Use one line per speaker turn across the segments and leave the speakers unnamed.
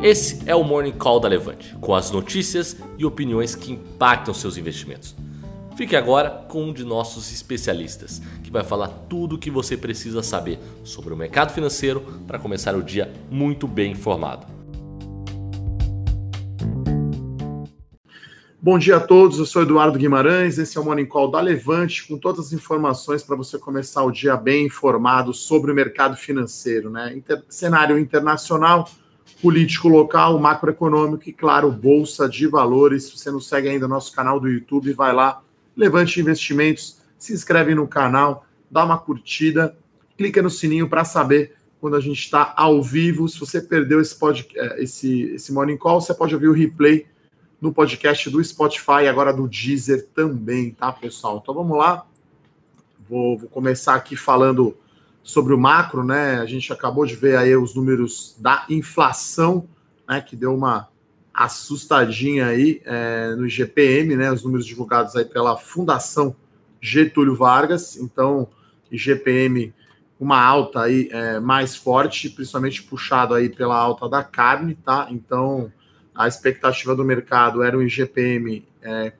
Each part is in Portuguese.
Esse é o Morning Call da Levante, com as notícias e opiniões que impactam seus investimentos. Fique agora com um de nossos especialistas, que vai falar tudo o que você precisa saber sobre o mercado financeiro para começar o dia muito bem informado.
Bom dia a todos, eu sou Eduardo Guimarães, esse é o Morning Call da Levante, com todas as informações para você começar o dia bem informado sobre o mercado financeiro, né? Inter cenário internacional político local, macroeconômico e, claro, bolsa de valores. Se você não segue ainda nosso canal do YouTube, vai lá, levante investimentos, se inscreve no canal, dá uma curtida, clica no sininho para saber quando a gente está ao vivo. Se você perdeu esse, pod, é, esse, esse Morning Call, você pode ouvir o replay no podcast do Spotify agora do Deezer também, tá, pessoal? Então vamos lá. Vou, vou começar aqui falando sobre o macro, né? A gente acabou de ver aí os números da inflação, né? Que deu uma assustadinha aí é, no IGPM, né? Os números divulgados aí pela Fundação Getúlio Vargas. Então, IGPM uma alta aí é, mais forte, principalmente puxado aí pela alta da carne, tá? Então, a expectativa do mercado era um IGPM é,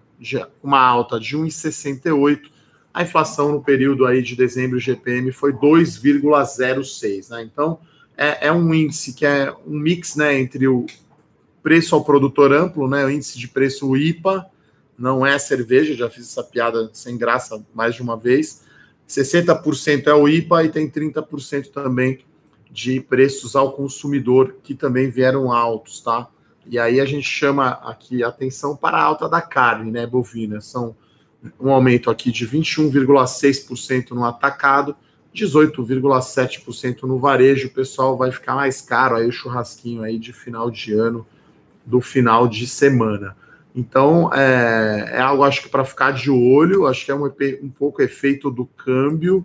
uma alta de 1,68 a inflação no período aí de dezembro GPM foi 2,06, né? Então é, é, um índice que é um mix, né, entre o preço ao produtor amplo, né, o índice de preço IPA, não é cerveja, já fiz essa piada sem graça mais de uma vez. 60% é o IPA e tem 30% também de preços ao consumidor que também vieram altos, tá? E aí a gente chama aqui atenção para a alta da carne, né, bovina. São um aumento aqui de 21,6% no atacado, 18,7% no varejo. O pessoal vai ficar mais caro aí o churrasquinho aí de final de ano, do final de semana. Então, é, é algo, acho que para ficar de olho, acho que é um, um pouco efeito do câmbio.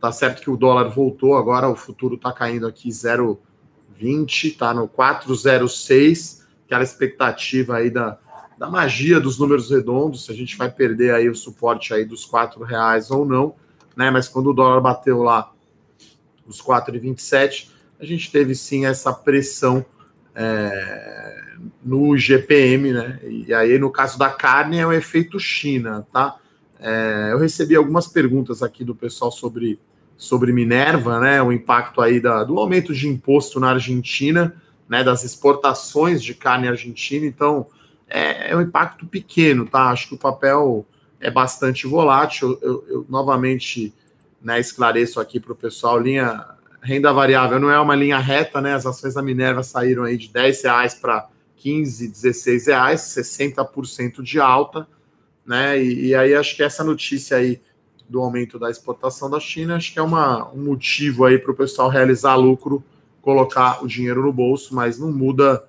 Tá certo que o dólar voltou, agora o futuro está caindo aqui 0,20, tá no 4,06, aquela expectativa aí da, da magia dos números redondos, se a gente vai perder aí o suporte aí dos quatro reais ou não, né? Mas quando o dólar bateu lá os 4,27, a gente teve sim essa pressão é, no GPM, né? E aí, no caso da carne, é o efeito China, tá? É, eu recebi algumas perguntas aqui do pessoal sobre, sobre Minerva, né? O impacto aí da, do aumento de imposto na Argentina, né? Das exportações de carne argentina. Então, é, é um impacto pequeno, tá? Acho que o papel é bastante volátil. Eu, eu novamente né, esclareço aqui para o pessoal: linha renda variável não é uma linha reta, né? As ações da Minerva saíram aí de 10 reais para 15, 16 reais, 60% de alta, né? E, e, aí acho que essa notícia aí do aumento da exportação da China, acho que é uma, um motivo aí para o pessoal realizar lucro, colocar o dinheiro no bolso, mas não muda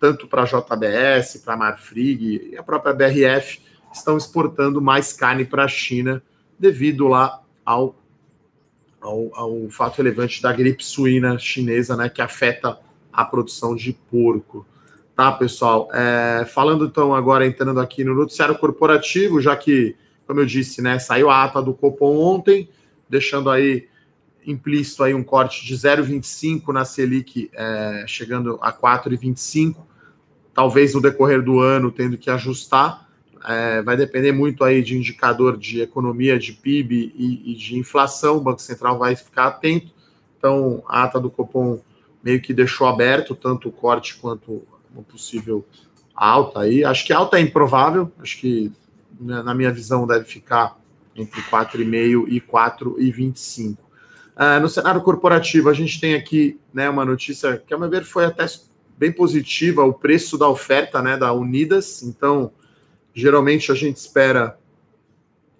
tanto para a JBS, para a Marfrig e a própria BRF, estão exportando mais carne para a China devido lá ao, ao, ao, fato relevante da gripe suína chinesa, né, que afeta a produção de porco. Tá, pessoal? É, falando então agora, entrando aqui no noticiário corporativo, já que, como eu disse, né, saiu a ata do Copom ontem, deixando aí implícito aí um corte de 0,25 na Selic, é, chegando a 4,25 talvez no decorrer do ano tendo que ajustar. É, vai depender muito aí de indicador de economia, de PIB e, e, de inflação. O Banco Central vai ficar atento. Então, a ata do Copom meio que deixou aberto tanto o corte quanto uma possível alta aí. Acho que alta é improvável. Acho que, né, na minha visão, deve ficar entre 4,5 e 4,25. Uh, no cenário corporativo, a gente tem aqui né, uma notícia que, a meu ver, foi até bem positiva o preço da oferta né, da Unidas. Então, geralmente a gente espera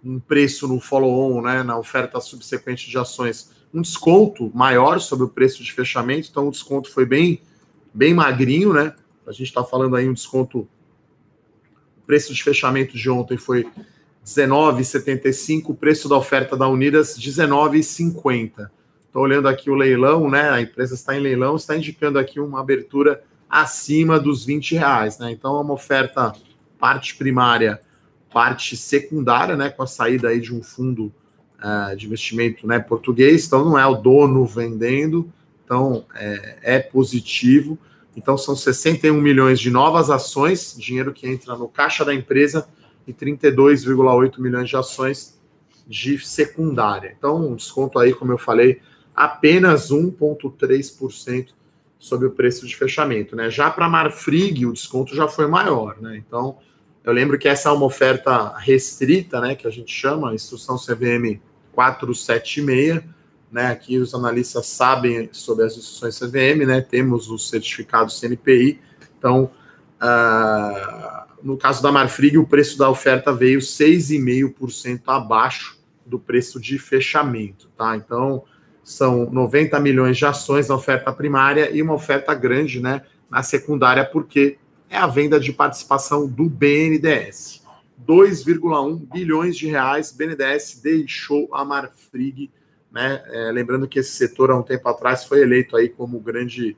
um preço no follow-on, né, na oferta subsequente de ações, um desconto maior sobre o preço de fechamento. Então, o desconto foi bem, bem magrinho, né? A gente está falando aí um desconto. O preço de fechamento de ontem foi 19,75, o preço da oferta da Unidas 19,50. Estou olhando aqui o leilão, né? A empresa está em leilão, está indicando aqui uma abertura acima dos 20 reais, né? Então é uma oferta parte primária, parte secundária, né? Com a saída aí de um fundo uh, de investimento né, português, então não é o dono vendendo, então é, é positivo. Então são 61 milhões de novas ações, dinheiro que entra no caixa da empresa, e 32,8 milhões de ações de secundária. Então, um desconto aí, como eu falei, apenas 1,3% sobre o preço de fechamento. Né? Já para Marfrig, o desconto já foi maior. Né? Então, eu lembro que essa é uma oferta restrita, né, que a gente chama, instrução CVM 476. Né? Aqui os analistas sabem sobre as instruções CVM, né? temos o certificado CNPI. Então, uh, no caso da Marfrig, o preço da oferta veio 6,5% abaixo do preço de fechamento. Tá? Então, são 90 milhões de ações na oferta primária e uma oferta grande né, na secundária, porque é a venda de participação do BNDES. 2,1 bilhões de reais, BNDES deixou a Marfrig, né? É, lembrando que esse setor, há um tempo atrás, foi eleito aí como grande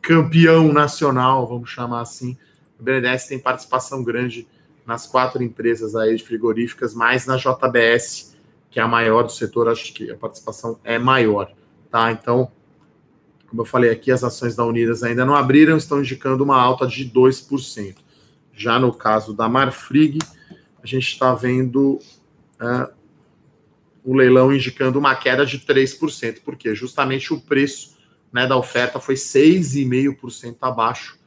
campeão nacional, vamos chamar assim. O BNDES tem participação grande nas quatro empresas aí de frigoríficas, mais na JBS, que é a maior do setor, acho que a participação é maior, tá? Então, como eu falei aqui, as ações da Unidas ainda não abriram, estão indicando uma alta de 2%. Já no caso da Marfrig, a gente está vendo uh, o leilão indicando uma queda de 3%, porque justamente o preço né, da oferta foi 6,5% abaixo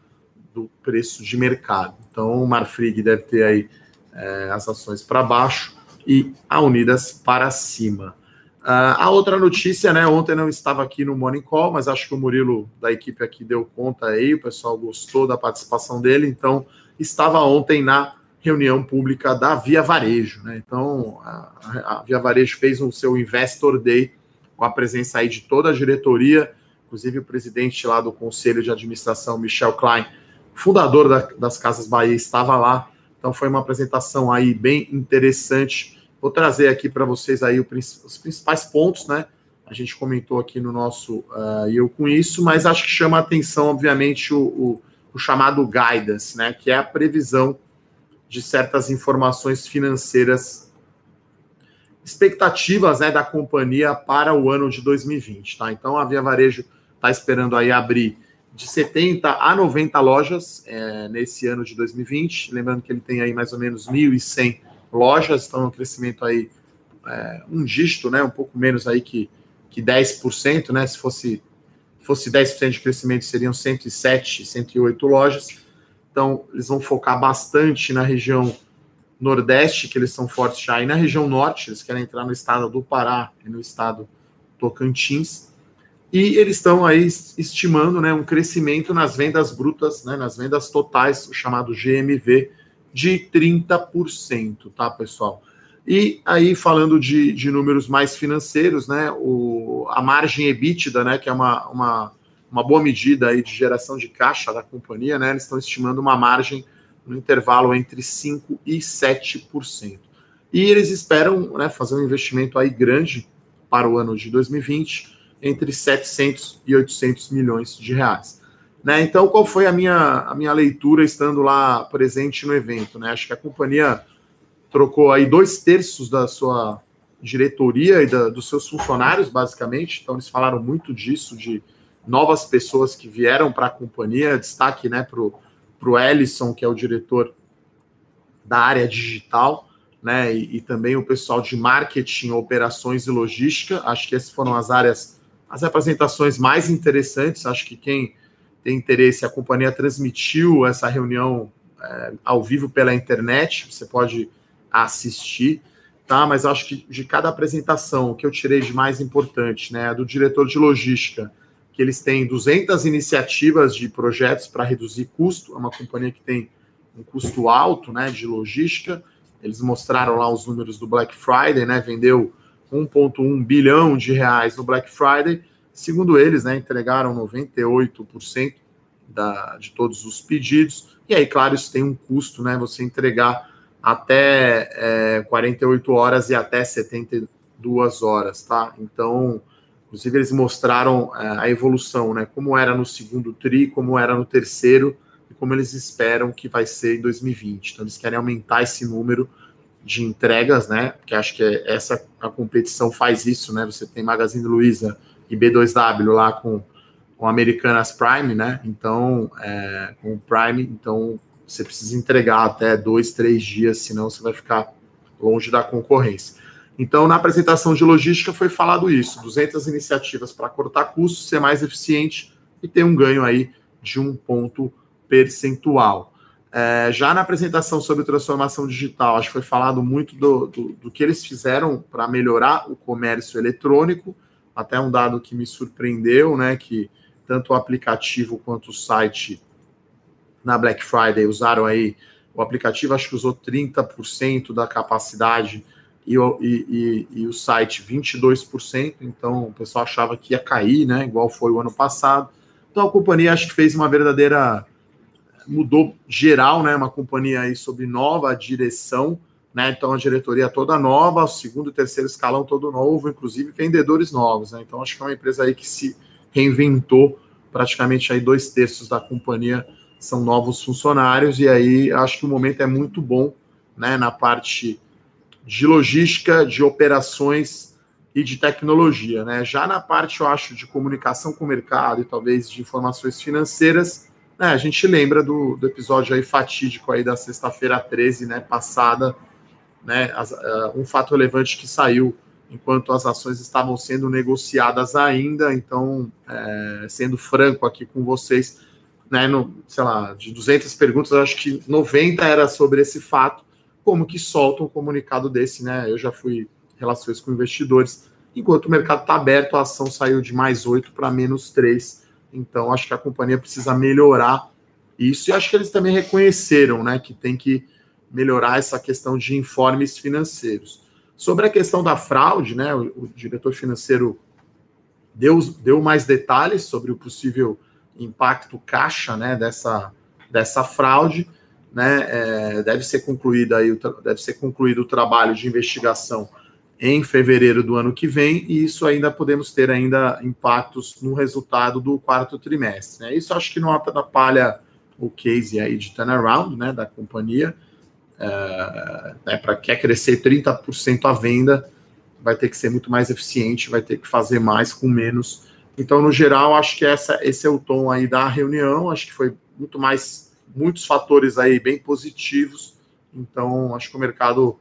do preço de mercado. Então, o Marfrig deve ter aí é, as ações para baixo e a Unidas para cima. Uh, a outra notícia, né? Ontem não estava aqui no Morning Call, mas acho que o Murilo da equipe aqui deu conta aí, o pessoal gostou da participação dele, então estava ontem na reunião pública da Via Varejo, né? Então a, a Via Varejo fez o seu Investor Day com a presença aí de toda a diretoria, inclusive o presidente lá do Conselho de Administração, Michel Klein, fundador da, das Casas Bahia, estava lá. Então foi uma apresentação aí bem interessante Vou trazer aqui para vocês aí os principais pontos, né? A gente comentou aqui no nosso uh, Eu Com Isso, mas acho que chama a atenção, obviamente, o, o, o chamado guidance, né? Que é a previsão de certas informações financeiras expectativas né, da companhia para o ano de 2020. Tá? Então a Via Varejo está esperando aí abrir de 70 a 90 lojas é, nesse ano de 2020. Lembrando que ele tem aí mais ou menos 1.100 lojas estão no crescimento aí é, um dígito, né? Um pouco menos aí que, que 10%, né? Se fosse, fosse 10% de crescimento, seriam 107, 108 lojas. Então, eles vão focar bastante na região Nordeste, que eles são fortes já, e na região Norte, eles querem entrar no estado do Pará e no estado Tocantins. E eles estão aí estimando né, um crescimento nas vendas brutas, né, nas vendas totais, o chamado GMV, de 30%, tá, pessoal? E aí, falando de, de números mais financeiros, né, o, a margem EBITDA, né, que é uma, uma, uma boa medida aí de geração de caixa da companhia, né, eles estão estimando uma margem no intervalo entre 5% e 7%. E eles esperam né, fazer um investimento aí grande para o ano de 2020, entre 700 e 800 milhões de reais. Né? Então, qual foi a minha, a minha leitura estando lá presente no evento? Né? Acho que a companhia trocou aí dois terços da sua diretoria e da, dos seus funcionários, basicamente. Então, eles falaram muito disso, de novas pessoas que vieram para a companhia. Destaque né, para o Ellison, que é o diretor da área digital, né, e, e, também o pessoal de marketing, operações e logística. Acho que essas foram as áreas, as apresentações mais interessantes. Acho que quem tem interesse, a companhia transmitiu essa reunião é, ao vivo pela internet, você pode assistir, tá? Mas acho que de cada apresentação, o que eu tirei de mais importante, né, do diretor de logística, que eles têm 200 iniciativas de projetos para reduzir custo, é uma companhia que tem um custo alto, né, de logística. Eles mostraram lá os números do Black Friday, né, vendeu 1.1 bilhão de reais no Black Friday Segundo eles, né, entregaram 98% da, de todos os pedidos. E aí, claro, isso tem um custo, né? Você entregar até é, 48 horas e até 72 horas, tá? Então, inclusive, eles mostraram é, a evolução, né? Como era no segundo TRI, como era no terceiro e como eles esperam que vai ser em 2020. Então, eles querem aumentar esse número de entregas, né? Porque acho que essa a competição faz isso, né? Você tem Magazine Luiza e B2W lá com com Americanas Prime, né? Então, é, com Prime, então você precisa entregar até dois, três dias, senão você vai ficar longe da concorrência. Então, na apresentação de logística foi falado isso: 200 iniciativas para cortar custos, ser mais eficiente e ter um ganho aí de um ponto percentual. É, já na apresentação sobre transformação digital, acho que foi falado muito do, do, do que eles fizeram para melhorar o comércio eletrônico. Até um dado que me surpreendeu, né? Que tanto o aplicativo quanto o site na Black Friday usaram aí. O aplicativo acho que usou 30% da capacidade e, e, e, e, o site 22%. Então o pessoal achava que ia cair, né? Igual foi o ano passado. Então a companhia acho que fez uma verdadeira mudou geral, né? Uma companhia aí sob nova direção, né? Então a diretoria toda nova, o segundo e terceiro escalão todo novo, inclusive vendedores novos, né? Então acho que é uma empresa aí que se reinventou, praticamente aí dois terços da companhia são novos funcionários e aí acho que o momento é muito bom, né? Na parte de logística, de operações e de tecnologia, né? Já na parte, eu acho, de comunicação com o mercado e talvez de informações financeiras, é, a gente lembra do, do episódio aí fatídico aí da sexta-feira 13, né, passada, né, as, uh, um fato relevante que saiu enquanto as ações estavam sendo negociadas ainda, então, é, sendo franco aqui com vocês, né, no, sei lá, de 200 perguntas, acho que 90 era sobre esse fato, como que solta um comunicado desse, né, eu já fui relações com investidores, enquanto o mercado está aberto, a ação saiu de mais 8 para menos 3, então, acho que a companhia precisa melhorar isso. E acho que eles também reconheceram né, que tem que melhorar essa questão de informes financeiros. Sobre a questão da fraude, né, o, o diretor financeiro deu, deu mais detalhes sobre o possível impacto caixa né, dessa, dessa fraude. Né, é, deve ser concluído aí, deve ser concluído o trabalho de investigação em fevereiro do ano que vem, e isso ainda podemos ter ainda impactos no resultado do quarto trimestre. Né? Isso acho que não atrapalha o case aí de turnaround né, da companhia. É, né, Para quer crescer 30% a venda, vai ter que ser muito mais eficiente, vai ter que fazer mais com menos. Então, no geral, acho que essa, esse é o tom aí da reunião. Acho que foi muito mais, muitos fatores aí bem positivos. Então, acho que o mercado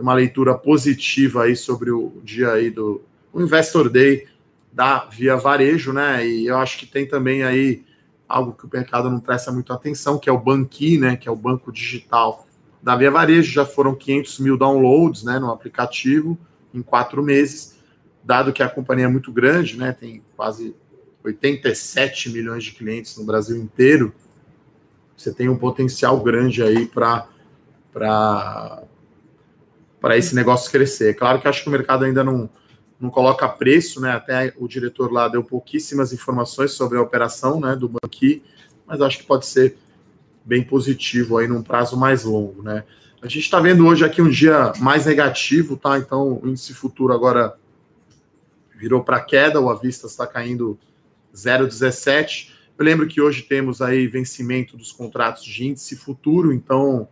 uma leitura positiva aí sobre o dia aí do o Investor Day da Via Varejo, né? E eu acho que tem também aí algo que o mercado não presta muito atenção, que é o Banqui, né? Que é o banco digital da Via Varejo. Já foram 500 mil downloads, né? No aplicativo em quatro meses. Dado que a companhia é muito grande, né? Tem quase 87 milhões de clientes no Brasil inteiro. Você tem um potencial grande aí para esse negócio crescer. Claro que acho que o mercado ainda não, não coloca preço, né? Até o diretor lá deu pouquíssimas informações sobre a operação né, do Banqui, mas acho que pode ser bem positivo aí num prazo mais longo, né? A gente está vendo hoje aqui um dia mais negativo, tá? Então o índice futuro agora virou para queda, o Avista está caindo 0,17. Eu lembro que hoje temos aí vencimento dos contratos de índice futuro, então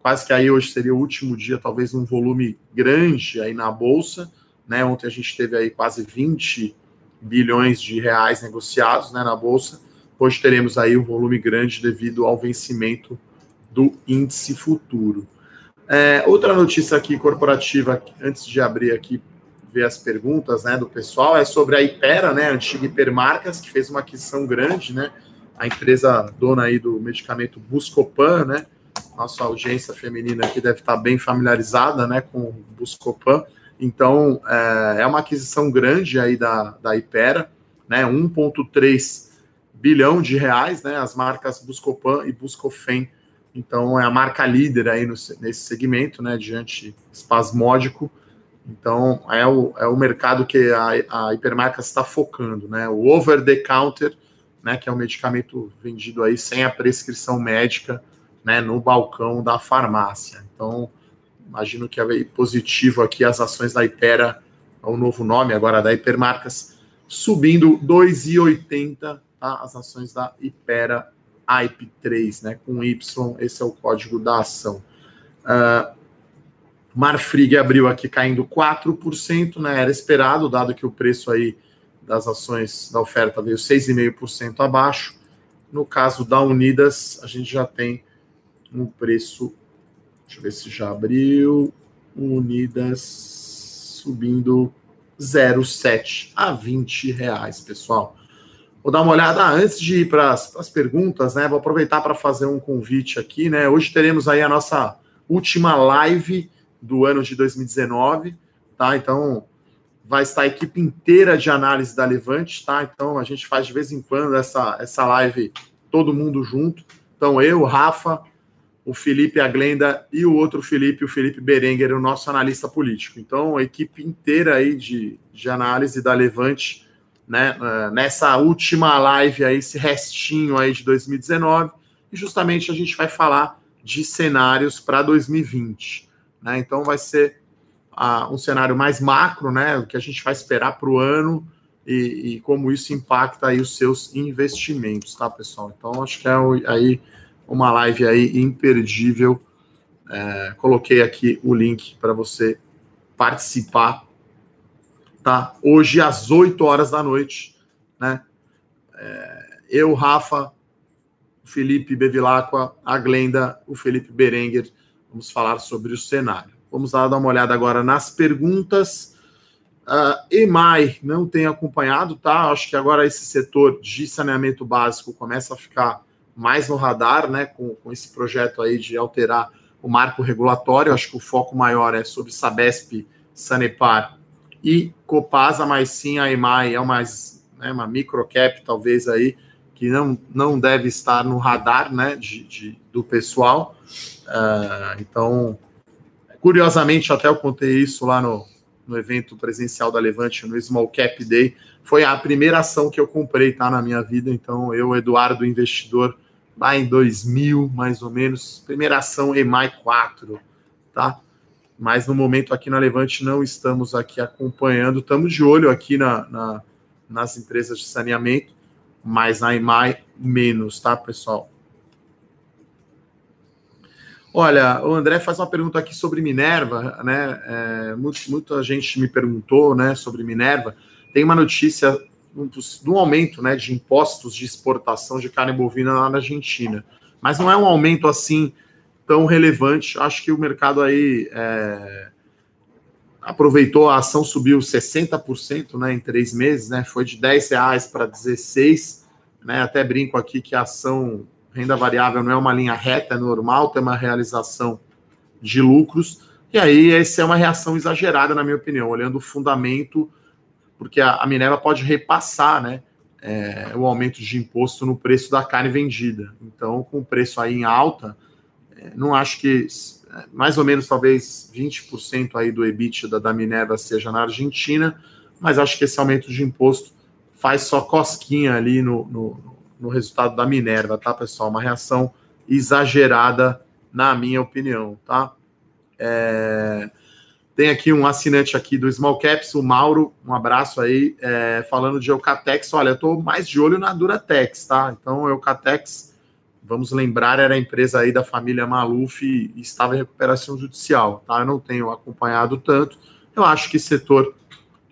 quase que aí hoje seria o último dia, talvez um volume grande aí na bolsa, né? Ontem a gente teve aí quase 20 bilhões de reais negociados, né, na bolsa. Hoje teremos aí um volume grande devido ao vencimento do índice futuro. É, outra notícia aqui corporativa, antes de abrir aqui ver as perguntas, né, do pessoal, é sobre a Ipera, né, a antiga Hipermarcas, que fez uma aquisição grande, né, a empresa dona aí do medicamento Buscopan, né, nossa audiência feminina aqui deve estar bem familiarizada né, com o Buscopan. Então, é, é uma aquisição grande aí da, da Ipera, né, 1,3 bilhão de reais, né, as marcas Buscopan e Buscofem. Então, é a marca líder aí no, nesse segmento, né, diante espasmódico. Então, é o, é o mercado que a, a Hipermarcas está focando, né, o over-the-counter, né, que é um medicamento vendido aí sem a prescrição médica, né, no balcão da farmácia. Então, imagino que é positivo aqui as ações da Ipera, é o novo nome agora da Hipermarcas, subindo 2,80 tá? as ações da Ipera IP3, né, com Y, esse é o código da ação. Uh, Marfrig abriu aqui caindo 4%, né, era esperado, dado que o preço aí das ações da oferta veio 6,5% abaixo. No caso da Unidas, a gente já tem um preço, deixa eu ver se já abriu, Unidas subindo 0,7 a 20 reais, pessoal. Vou dar uma olhada antes de ir para as perguntas, né? Vou aproveitar para fazer um convite aqui, né? Hoje teremos aí a nossa última live do ano de 2019, tá? Então vai estar a equipe inteira de análise da Levante, tá? Então a gente faz de vez em quando essa, essa live todo mundo junto. Então eu, Rafa, o Felipe a Glenda e o outro Felipe, o Felipe Berenguer, o nosso analista político. Então a equipe inteira aí de, de análise da Levante, né? Eh, nessa última live aí, esse restinho aí de 2019, e justamente a gente vai falar de cenários para 2020. Né? Então vai ser uh, um cenário mais macro, né? O que a gente vai esperar para o ano e, e, como isso impacta aí os seus investimentos, tá, pessoal? Então acho que é aí uma live aí imperdível. É, coloquei aqui o link para você participar, tá? Hoje às 8 horas da noite, né? É, eu, Rafa, o Felipe Bevilacqua, a Glenda, o Felipe Berenguer, vamos falar sobre o cenário. Vamos lá dar uma olhada agora nas perguntas. Uh, EMAI não tem acompanhado, tá? Acho que agora esse setor de saneamento básico começa a ficar mais no radar, né? Com, com esse projeto aí de alterar o marco regulatório. Acho que o foco maior é sobre Sabesp, Sanepar e Copasa, mas sim a EMAI é uma, né, uma microcap, talvez aí, que não, não deve estar no radar né, de, de do pessoal. Uh, então, curiosamente, até eu contei isso lá no, no evento presencial da Levante, no Small Cap Day. Foi a primeira ação que eu comprei tá, na minha vida. Então, eu, Eduardo, investidor, lá em 2000, mais ou menos, primeira ação EMAI 4, tá? Mas no momento aqui na Levante não estamos aqui acompanhando, estamos de olho aqui na, na nas empresas de saneamento mas na IMAI menos, tá, pessoal? Olha, o André faz uma pergunta aqui sobre Minerva, né? É, muito, muita gente me perguntou, né, sobre Minerva. Tem uma notícia do aumento, né, de impostos de exportação de carne bovina lá na Argentina, mas não é um aumento assim tão relevante. Acho que o mercado aí é, aproveitou a ação, subiu 60% né, em três meses, né? Foi de 10 reais para 16. Né, até brinco aqui que a ação renda variável não é uma linha reta, é normal ter uma realização de lucros. E aí, essa é uma reação exagerada, na minha opinião, olhando o fundamento, porque a, a Minerva pode repassar né, é, o aumento de imposto no preço da carne vendida. Então, com o preço aí em alta, não acho que mais ou menos talvez 20% aí do EBITDA da Minerva seja na Argentina, mas acho que esse aumento de imposto faz só cosquinha ali no, no, no resultado da Minerva, tá, pessoal? Uma reação exagerada, na minha opinião, tá? É... Tem aqui um assinante aqui do Small Caps, o Mauro, um abraço aí, é, falando de Eucatex. Olha, eu tô mais de olho na Duratex, tá? Então, Eucatex vamos lembrar, era a empresa aí da família Maluf e estava em recuperação judicial, tá? Eu não tenho acompanhado tanto. Eu acho que setor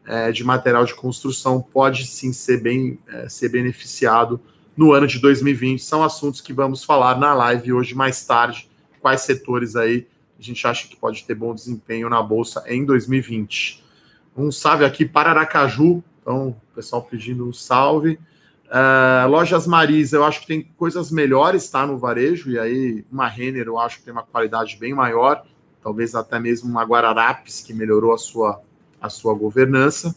é, de material de construção pode sim ser bem é, ser beneficiado no ano de 2020. São assuntos que vamos falar na live hoje mais tarde. Quais setores aí a gente acha que pode ter bom desempenho na bolsa em 2020? Um salve aqui para Aracaju. Então, pessoal pedindo um salve. Uh, lojas Marisa, eu acho que tem coisas melhores, tá? No varejo, e aí uma Renner eu acho que tem uma qualidade bem maior, talvez até mesmo uma Guararapes, que melhorou a sua, a sua governança.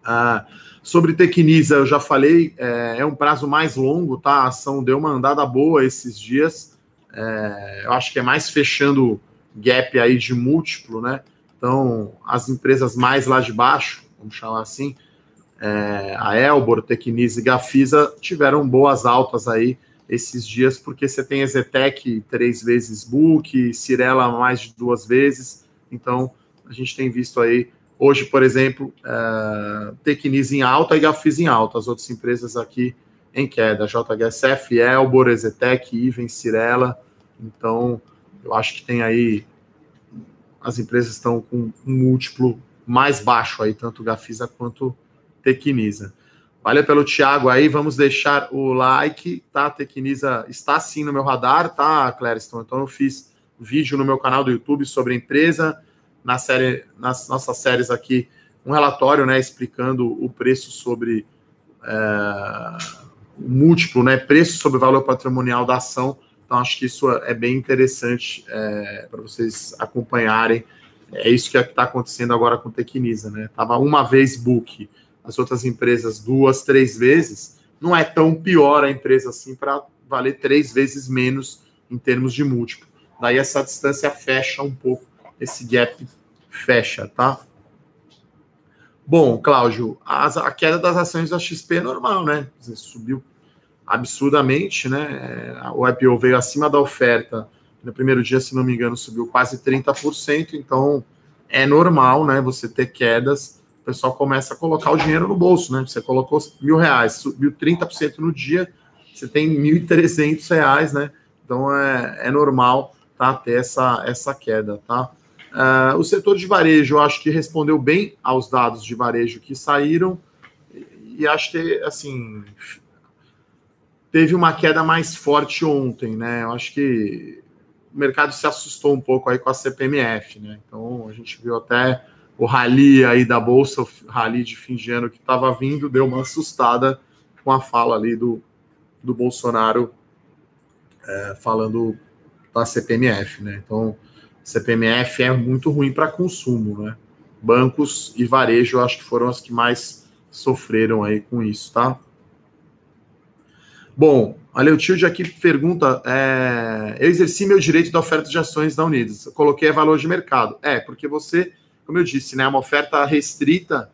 Uh, sobre Tecnisa, eu já falei, é, é, um prazo mais longo, tá? A ação deu uma andada boa esses dias. É, eu acho que é mais fechando gap aí de múltiplo, né? Então, as empresas mais lá de baixo, vamos chamar assim, é, a Elbor, Tecnise e Gafisa tiveram boas altas aí esses dias, porque você tem Zetec três vezes book, Cirela mais de duas vezes, então a gente tem visto aí, hoje, por exemplo, é, Tecnise em alta e Gafisa em alta, as outras empresas aqui em queda, JHSF, Elbor, Ezetec, Iven, Cirela, então eu acho que tem aí, as empresas estão com um múltiplo mais baixo aí, tanto Gafisa quanto Tecnisa. Valeu pelo Thiago aí, vamos deixar o like, tá? Tecnisa está sim no meu radar, tá, Clériston? Então eu fiz vídeo no meu canal do YouTube sobre a empresa, na série, nas nossas séries aqui, um relatório, né, explicando o preço sobre é, múltiplo, né, preço sobre valor patrimonial da ação. Então acho que isso é bem interessante é, para vocês acompanharem. É isso que é está acontecendo agora com Tecnisa, né? Tava uma vez book as outras empresas duas, três vezes, não é tão pior a empresa assim para valer três vezes menos em termos de múltiplo. Daí essa distância fecha um pouco, esse gap fecha, tá? Bom, Cláudio, a, queda das ações da XP é normal, né? Subiu absurdamente, né? O IPO veio acima da oferta. No primeiro dia, se não me engano, subiu quase 30%. Então, é normal, né? Você ter quedas o pessoal começa a colocar o dinheiro no bolso, né? Você colocou mil reais, subiu 30% no dia, você tem 1.300 reais, né? Então é, é normal tá, ter essa, essa queda, tá? Uh, o setor de varejo, eu acho que respondeu bem aos dados de varejo que saíram, e acho que, assim, teve uma queda mais forte ontem, né? Eu acho que o mercado se assustou um pouco aí com a CPMF, né? Então a gente viu até o rally aí da bolsa, o rally de fim de ano que estava vindo, deu uma assustada com a fala ali do, do Bolsonaro é, falando da CPMF, né? Então, CPMF é muito ruim para consumo, né? Bancos e varejo, acho que foram as que mais sofreram aí com isso, tá? Bom, olha, o tio de aqui pergunta: é, eu exerci meu direito da oferta de ações da Unidas, coloquei valor de mercado. É, porque você como eu disse, né, uma oferta restrita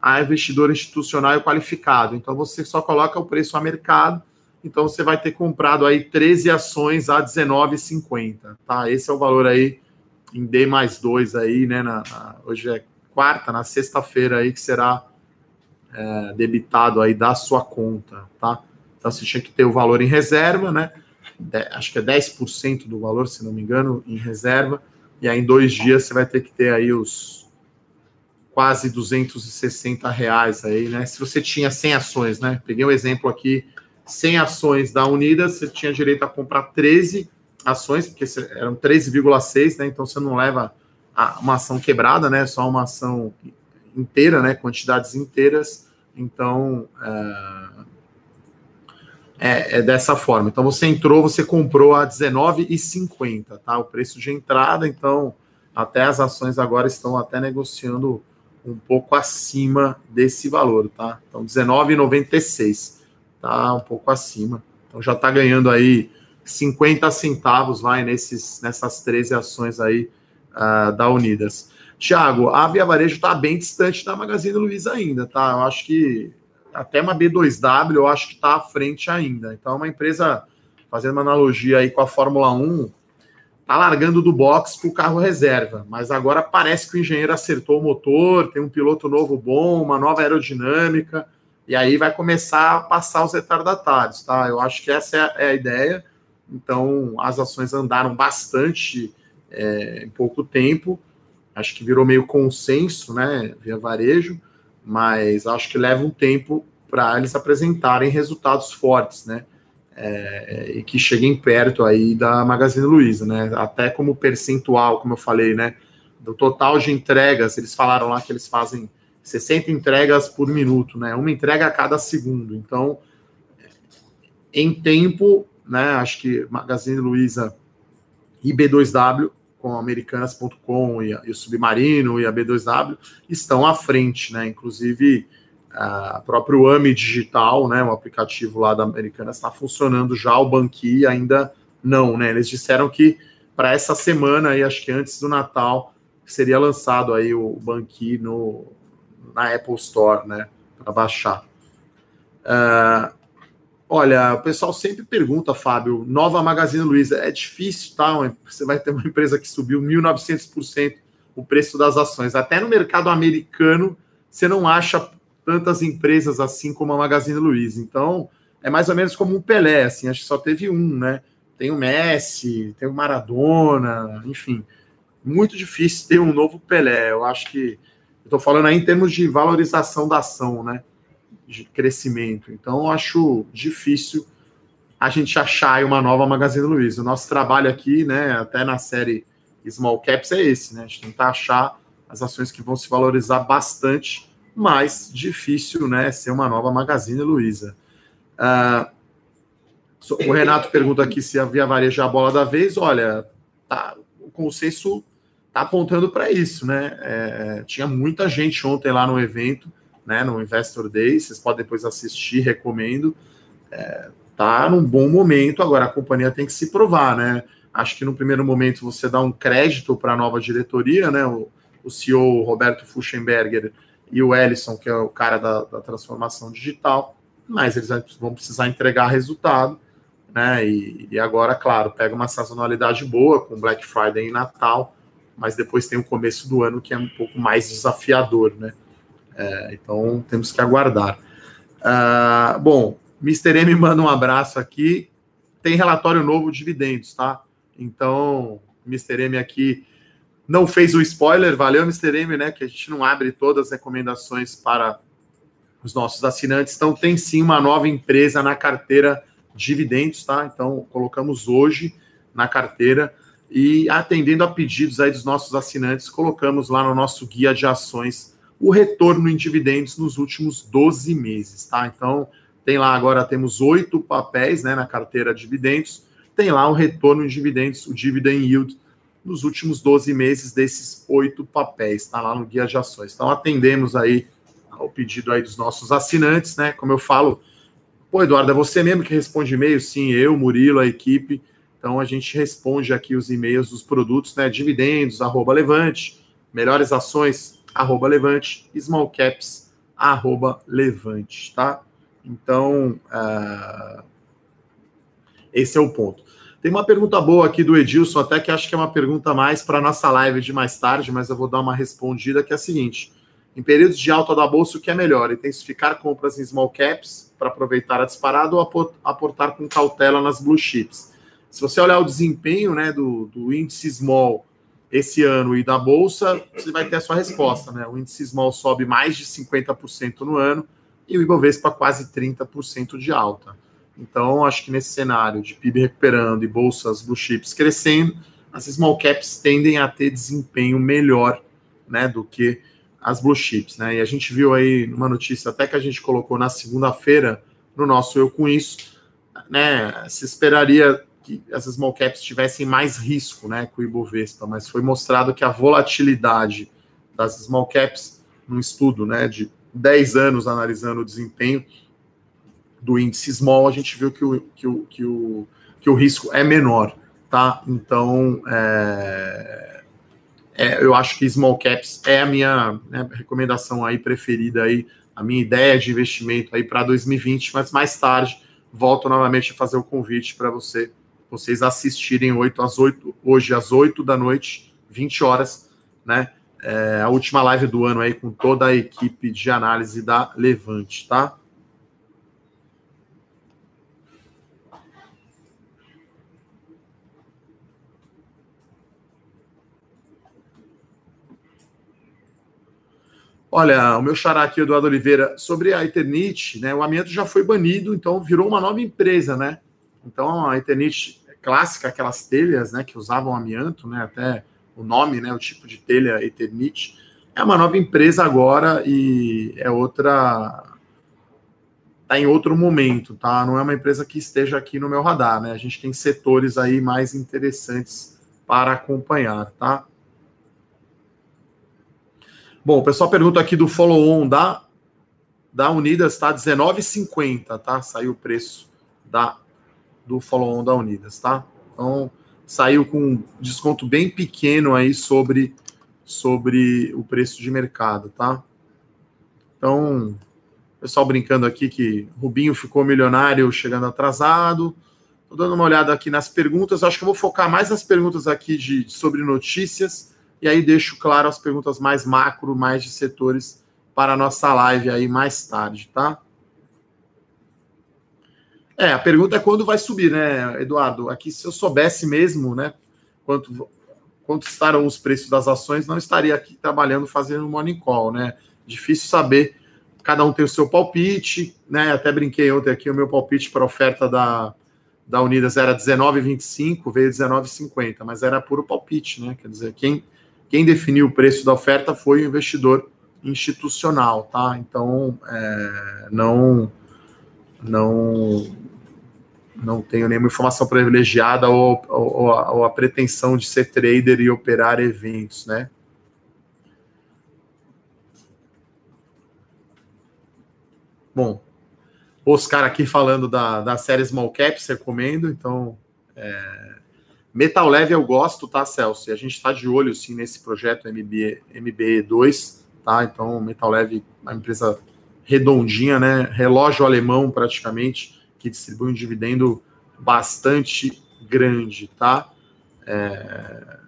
a investidor institucional e qualificado. Então você só coloca o preço a mercado, então você vai ter comprado aí 13 ações a 19,50, tá? Esse é o valor aí em D mais 2 aí, né? Na, na, hoje é quarta, na sexta-feira aí que será é, debitado aí da sua conta, tá? Então você tinha que ter o valor em reserva, né? De, acho que é 10% do valor, se não me engano, em reserva e aí em dois dias você vai ter que ter aí os quase 260 reais aí, né? Se você tinha 100 ações, né? Peguei um exemplo aqui, 100 ações da Unidas, você tinha direito a comprar 13 ações, porque eram 13,6, né? Então você não leva uma ação quebrada, né? Só uma ação inteira, né? Quantidades inteiras. Então, é é, é, dessa forma. Então você entrou, você comprou a R$19,50, tá? O preço de entrada, então até as ações agora estão até negociando um pouco acima desse valor, tá? Então R$19,96, tá? Um pouco acima. Então já está ganhando aí 50 centavos, vai, nesses, nessas 13 ações aí uh, da Unidas. Tiago, a Via Varejo está bem distante da Magazine Luiza ainda, tá? Eu acho que até uma B2W eu acho que está à frente ainda. Então, é uma empresa, fazendo uma analogia aí com a Fórmula 1, está largando do box para o carro reserva. Mas agora parece que o engenheiro acertou o motor, tem um piloto novo bom, uma nova aerodinâmica, e aí vai começar a passar os retardatários, tá? Eu acho que essa é a ideia. Então, as ações andaram bastante é, em pouco tempo. Acho que virou meio consenso, né, via varejo mas acho que leva um tempo para eles apresentarem resultados fortes, né? É, e que cheguem perto aí da Magazine Luiza, né? Até como percentual, como eu falei, né? Do total de entregas, eles falaram lá que eles fazem 60 entregas por minuto, né? Uma entrega a cada segundo. Então, em tempo, né? Acho que Magazine Luiza e B2W com Americanas.com e, e, o Submarino e a B2W estão à frente, né? Inclusive, a próprio AMI Digital, né? O aplicativo lá da Americanas está funcionando já, o Banqui ainda não, né? Eles disseram que para essa semana, aí, acho que antes do Natal, seria lançado aí o Banqui no, na Apple Store, né? Para baixar. Uh, Olha, o pessoal sempre pergunta, Fábio, nova Magazine Luiza, é difícil, tá? Você vai ter uma empresa que subiu 1.900% o preço das ações. Até no mercado americano, você não acha tantas empresas assim como a Magazine Luiza. Então, é mais ou menos como um Pelé, assim, acho que só teve um, né? Tem o Messi, tem o Maradona, enfim. Muito difícil ter um novo Pelé. Eu acho que. Estou falando aí em termos de valorização da ação, né? de crescimento. Então, acho difícil a gente achar uma nova Magazine Luiza. O nosso trabalho aqui, né, até na série Small Caps, é esse, né? A gente tentar achar as ações que vão se valorizar bastante, mas difícil, né, ser uma nova Magazine Luiza. Uh, o Renato pergunta aqui se a Via Varejo é a bola da vez. Olha, tá, o consenso tá apontando para isso, né? É, tinha muita gente ontem lá no evento, né, no Investor Day. Vocês podem depois assistir, recomendo. É, tá num bom momento. Agora a companhia tem que se provar, né? Acho que no primeiro momento você dá um crédito para a nova diretoria, né? O, o CEO Roberto Fuchsenberger e o Ellison, que é o cara da, da transformação digital, mas eles vão precisar entregar resultado, né? E, e, agora, claro, pega uma sazonalidade boa com Black Friday e Natal, mas depois tem o começo do ano que é um pouco mais desafiador, né? É, então temos que aguardar. Uh, bom, Mr. M manda um abraço aqui. Tem relatório novo de dividendos, tá? Então, Mr. M aqui não fez o spoiler, valeu, Mr. M, né? Que a gente não abre todas as recomendações para os nossos assinantes. Então, tem sim uma nova empresa na carteira dividendos, tá? Então, colocamos hoje na carteira e atendendo a pedidos aí dos nossos assinantes, colocamos lá no nosso guia de ações o retorno em dividendos nos últimos 12 meses, tá? Então, tem lá agora, temos oito papéis né, na carteira de dividendos. Tem lá o retorno em dividendos, o dividend yield, nos últimos 12 meses desses oito papéis. Está lá no guia de ações. Então, atendemos aí ao pedido aí dos nossos assinantes, né? Como eu falo, pô, Eduardo, é você mesmo que responde e-mail? Sim, eu, Murilo, a equipe. Então, a gente responde aqui os e-mails dos produtos, né? Dividendos, arroba Levante, melhores ações, arroba Levante, small caps, arroba Levante, tá? Então, uh, esse é o ponto. Tem uma pergunta boa aqui do Edilson, até que acho que é uma pergunta mais para a nossa live de mais tarde, mas eu vou dar uma respondida, que é a seguinte. Em períodos de alta da bolsa, o que é melhor? Intensificar compras em small caps para aproveitar a disparada ou aportar com cautela nas blue chips? Se você olhar o desempenho né, do, do índice small esse ano e da bolsa, você vai ter a sua resposta. Né? O índice small sobe mais de 50% no ano, e o Ibovespa quase 30% de alta. Então, acho que nesse cenário de PIB recuperando e bolsas blue chips crescendo, as small caps tendem a ter desempenho melhor né, do que as blue chips. Né? E a gente viu aí numa notícia até que a gente colocou na segunda-feira no nosso Eu Com Isso, né, se esperaria que as small caps tivessem mais risco né, com o Ibovespa, mas foi mostrado que a volatilidade das small caps, num estudo né, de 10 anos analisando o desempenho do índice small, a gente viu que o, que o, que o, que o risco é menor, tá? Então, é, é, eu acho que small caps é a minha né, recomendação aí preferida aí, a minha ideia de investimento aí para 2020, mas mais tarde volto novamente a fazer o convite para você, vocês assistirem 8 às 8, hoje às 8 da noite, 20 horas, né? é, a última live do ano aí com toda a equipe de análise da Levante, tá? Olha, o meu xará aqui, Eduardo Oliveira, sobre a Eternit, né? O amianto já foi banido, então virou uma nova empresa, né? Então a Eternit clássica, aquelas telhas, né, que usavam amianto, né, até o nome, né, o tipo de telha Eternit. É uma nova empresa agora e é outra tá em outro momento, tá? Não é uma empresa que esteja aqui no meu radar, né? A gente tem setores aí mais interessantes para acompanhar, tá? Bom, o pessoal pergunta aqui do follow-on da da Unidas, tá 19,50, tá? Saiu o preço da do follow-on da Unidas, tá? Então, saiu com um desconto bem pequeno aí sobre, sobre o preço de mercado, tá? Então, pessoal brincando aqui que Rubinho ficou milionário chegando atrasado. Tô dando uma olhada aqui nas perguntas. Acho que eu vou focar mais nas perguntas aqui de, sobre notícias e aí deixo claro as perguntas mais macro, mais de setores para a nossa live aí mais tarde, tá? É, a pergunta é quando vai subir, né, Eduardo? Aqui, se eu soubesse mesmo, né, quanto, quanto estarão os preços das ações, não estaria aqui trabalhando fazendo morning call, né? Difícil saber cada um tem o seu palpite, né? Até brinquei ontem aqui, o meu palpite para a oferta da, da Unidas era 19,25, veio 19,50, mas era puro palpite, né? Quer dizer, quem, quem definiu o preço da oferta foi o investidor institucional, tá? Então, é, não, não, não tenho nenhuma informação privilegiada ou, ou, ou, a pretensão de ser trader e operar eventos, né? Bom, Oscar aqui falando da, da série Small Caps, recomendo. Então, é... Metal Leve eu gosto, tá, Celso? E a gente está de olho, sim, nesse projeto MBE, MBE2, tá? Então, Metal Leve uma empresa redondinha, né? Relógio alemão, praticamente, que distribui um dividendo bastante grande, tá? É...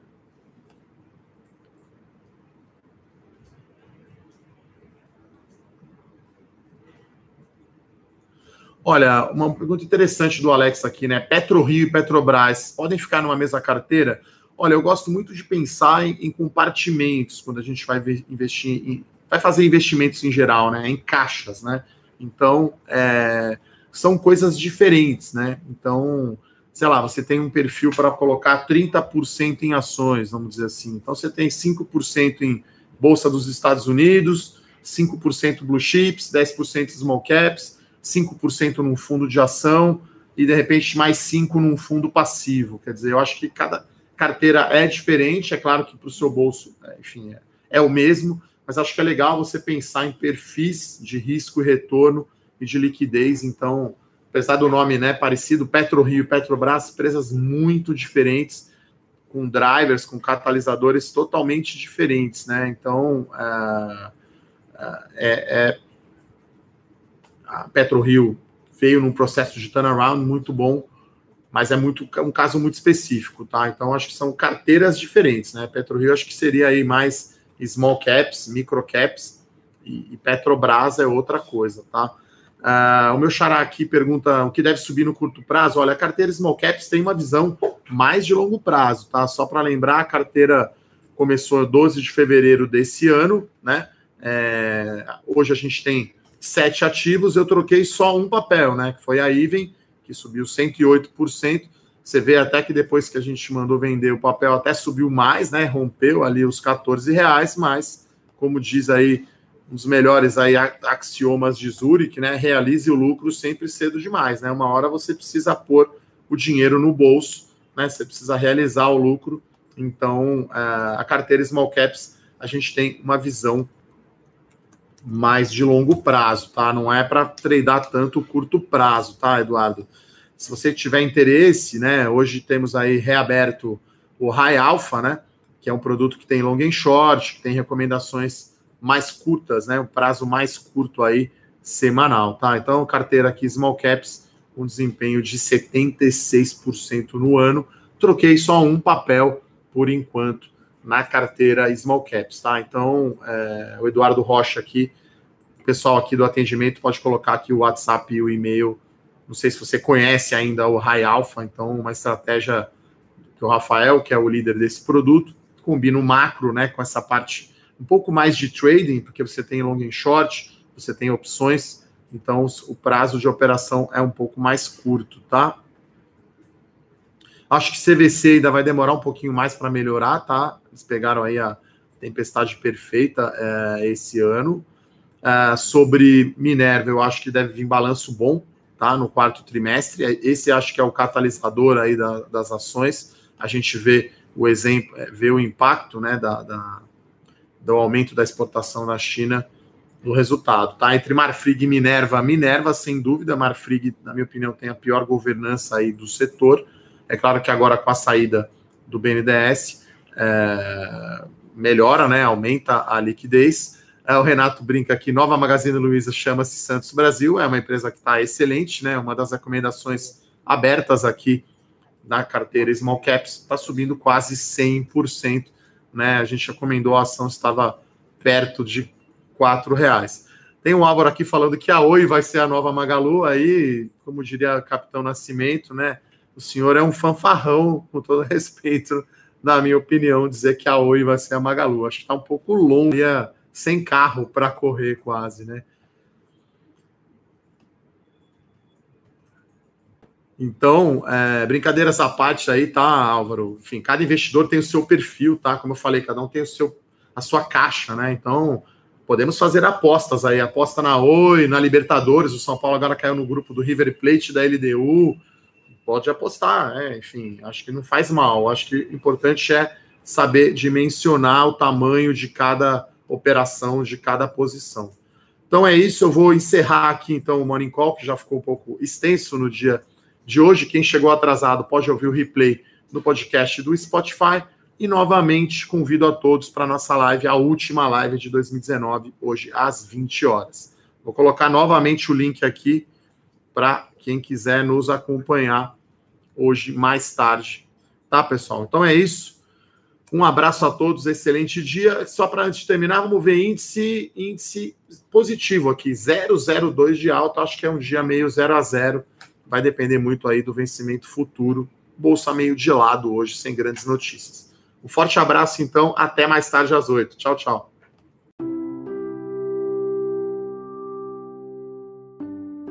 Olha, uma pergunta interessante do Alex aqui, né? PetroRio e Petrobras podem ficar numa mesma carteira? Olha, eu gosto muito de pensar em, em compartimentos quando a gente vai investir, em, vai fazer investimentos em geral, né? Em caixas, né? Então, é, são coisas diferentes, né? Então, sei lá, você tem um perfil para colocar 30% em ações, vamos dizer assim. Então, você tem 5% em Bolsa dos Estados Unidos, 5% Blue Chips, 10% Small Caps 5% num fundo de ação e de repente mais 5% num fundo passivo. Quer dizer, eu acho que cada carteira é diferente, é claro que para o seu bolso, é, enfim, é, é, o mesmo, mas acho que é legal você pensar em perfis de risco e retorno e de liquidez. Então, apesar do nome né, parecido, PetroRio e Petrobras, empresas muito diferentes, com drivers, com catalisadores totalmente diferentes, né? Então, é, é, é a PetroRio veio num processo de turnaround muito bom, mas é muito um caso muito específico, tá? Então acho que são carteiras diferentes, né? PetroRio acho que seria aí mais small caps, micro caps e, e Petrobras é outra coisa, tá? Uh, o meu xará aqui pergunta o que deve subir no curto prazo. Olha, a carteira small caps tem uma visão mais de longo prazo, tá? Só para lembrar, a carteira começou 12 de fevereiro desse ano, né? É, hoje a gente tem sete ativos, eu troquei só um papel, né? Que foi a Iven, que subiu 108%. Você vê até que depois que a gente mandou vender o papel, até subiu mais, né? Rompeu ali os 14 reais, mas, como diz aí um dos melhores aí axiomas de Zurich, né? Realize o lucro sempre cedo demais, né? Uma hora você precisa pôr o dinheiro no bolso, né? Você precisa realizar o lucro. Então, a carteira Small Caps, a gente tem uma visão mais de longo prazo, tá? Não é para treinar tanto curto prazo, tá, Eduardo? Se você tiver interesse, né? Hoje temos aí reaberto o High Alpha, né? Que é um produto que tem long and short, que tem recomendações mais curtas, né? Um prazo mais curto aí semanal, tá? Então, carteira aqui Small Caps com desempenho de 76% no ano. Troquei só um papel por enquanto na carteira Small Caps, tá? Então, é, o Eduardo Rocha aqui, o pessoal aqui do atendimento pode colocar aqui o WhatsApp e o e-mail. Não sei se você conhece ainda o High Alpha, então uma estratégia que o Rafael, que é o líder desse produto, combina o macro, né, com essa parte um pouco mais de trading, porque você tem long and short, você tem opções, então o prazo de operação é um pouco mais curto, tá? Acho que CVC ainda vai demorar um pouquinho mais para melhorar, tá? Eles pegaram aí a tempestade perfeita é, esse ano. É, sobre Minerva, eu acho que deve vir balanço bom, tá? No quarto trimestre. Esse acho que é o catalisador aí da, das ações. A gente vê o exemplo, é, vê o impacto, né, da, da, do aumento da exportação na China no resultado, tá? Entre Marfrig e Minerva, Minerva, sem dúvida, Marfrig, na minha opinião, tem a pior governança aí do setor. É claro que agora com a saída do BNDES é, melhora, né? Aumenta a liquidez. É, o Renato brinca aqui, nova Magazine Luiza chama-se Santos Brasil, é uma empresa que está excelente, né? Uma das recomendações abertas aqui na carteira Small Caps está subindo quase 100%, né? A gente recomendou a ação estava perto de quatro reais. Tem um Álvaro aqui falando que a Oi vai ser a nova Magalu, aí, como diria Capitão Nascimento, né? O senhor é um fanfarrão, com todo respeito, na minha opinião, dizer que a Oi vai ser a Magalu. Acho que está um pouco longe, sem carro para correr quase, né? Então, é, brincadeira essa parte aí, tá, Álvaro? Enfim, cada investidor tem o seu perfil, tá? Como eu falei, cada um tem o seu, a sua caixa, né? Então, podemos fazer apostas aí. Aposta na Oi, na Libertadores. O São Paulo agora caiu no grupo do River Plate, da LDU. Pode apostar, né? Enfim, acho que não faz mal. Acho que o importante é saber dimensionar o tamanho de cada operação, de cada posição. Então é isso, eu vou encerrar aqui então o Morning Call, que já ficou um pouco extenso no dia de hoje. Quem chegou atrasado pode ouvir o replay no podcast do Spotify. E novamente convido a todos para a nossa live, a última live de 2019, hoje às 20 horas. Vou colocar novamente o link aqui para quem quiser nos acompanhar hoje mais tarde. Tá, pessoal? Então é isso. Um abraço a todos, excelente dia. Só para antes de terminar, vamos ver índice, índice positivo aqui, 002 de alta. Acho que é um dia meio 0 a 0 vai depender muito aí do vencimento futuro. Bolsa meio de lado hoje, sem grandes notícias. Um forte abraço, então. Até mais tarde às 8. Tchau, tchau.